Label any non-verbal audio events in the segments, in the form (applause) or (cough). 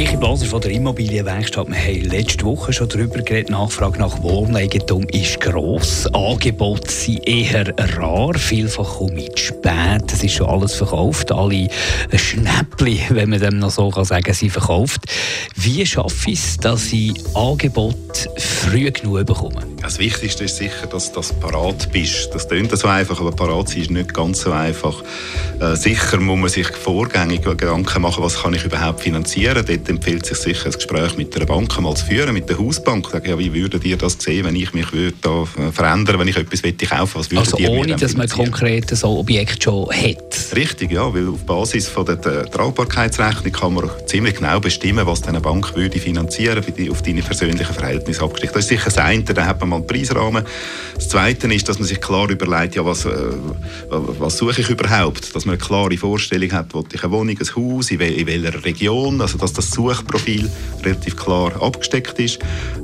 Michi Blaser von der Immobilienwerkstatt. Wir haben letzte Woche schon darüber geredet. Nachfrage nach Wohneigentum ist gross. Angebote sind eher rar. Vielfach komme ich spät. Es ist schon alles verkauft. Alle Schnäppli, wenn man dem noch so kann sagen, sind verkauft. Wie schaffe ich es, dass ich Angebote früh genug bekomme? Das Wichtigste ist sicher, dass du parat bist. Das klingt so einfach, aber parat sein ist nicht ganz so einfach. Äh, sicher muss man sich vorgängig Gedanken machen, was kann ich überhaupt finanzieren. Dort empfiehlt sich sicher ein Gespräch mit der Bank mal zu führen, mit der Hausbank. Sagen, ja, wie würdet ihr das sehen, wenn ich mich würde da verändern wenn ich etwas möchte kaufen was Also ohne, dass man konkret so Objekt schon hat? Richtig, ja, weil auf Basis von der Tragbarkeitsrechnung kann man ziemlich genau bestimmen, was eine Bank würde finanzieren würde, auf deine persönlichen Verhältnisse abgerichtet. Das ist sicher das eine, da hat man mal einen Preisrahmen. Das zweite ist, dass man sich klar überlegt, ja, was, äh, was suche ich überhaupt? Dass man eine klare Vorstellung hat, will ich eine Wohnung, ein Haus, in, in welcher Region, also dass das Suchprofil relativ klar abgesteckt ist.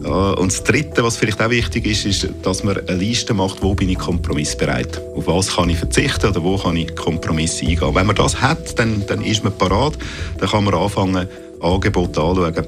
Äh, und das Dritte, was vielleicht auch wichtig ist, ist, dass man eine Liste macht, wo bin ich kompromissbereit? Auf was kann ich verzichten oder wo kann ich Kompromisse eingehen? Wenn man das hat, dann, dann ist man parat. Dann kann man anfangen, Angebote anzuschauen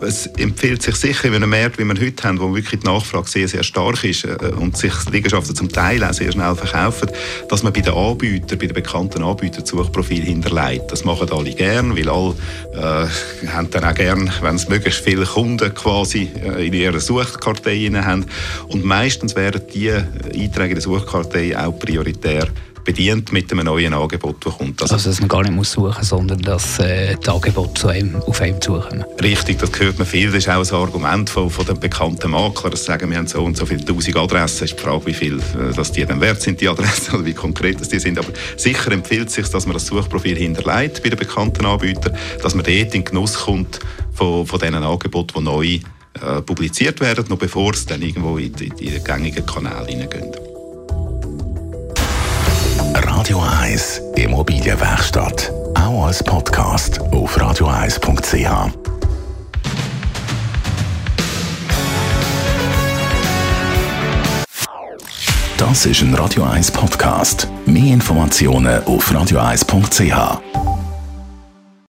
es empfiehlt sich sicher in einem Markt, wie wir heute haben, wo wirklich die Nachfrage sehr, sehr stark ist äh, und sich Liegenschaften zum Teil auch sehr schnell verkaufen, dass man bei den Anbietern, bei den bekannten Anbietern Suchprofil hinterlegt. Das machen alle gern, weil alle äh, haben dann auch gern, wenn es möglichst viele Kunden quasi äh, in ihrer Suchkartei haben. Und meistens werden die Einträge in der Suchkartei auch prioritär bedient mit einem neuen Angebot, das kommt. Also, also dass man gar nicht muss suchen muss, sondern dass äh, die Angebote zu einem, auf einem zukommen. Richtig, das hört man viel. Das ist auch ein Argument von, von den bekannten Maklern, dass sagen, wir haben so und so viele tausend Adressen. Es ist die Frage, wie viel äh, dass die dann wert sind, die Adressen, (laughs) oder wie konkret das die sind. Aber sicher empfiehlt es sich, dass man das Suchprofil hinterlegt bei den bekannten Anbietern, dass man dort in Genuss kommt von, von diesen Angeboten, die neu äh, publiziert werden, noch bevor es dann irgendwo in, in, in den gängigen Kanäle hineingehen. Radio 1 Immobilienwerkstatt. Auch als Podcast auf radio1.ch. Das ist ein Radio 1 Podcast. Mehr Informationen auf radio1.ch.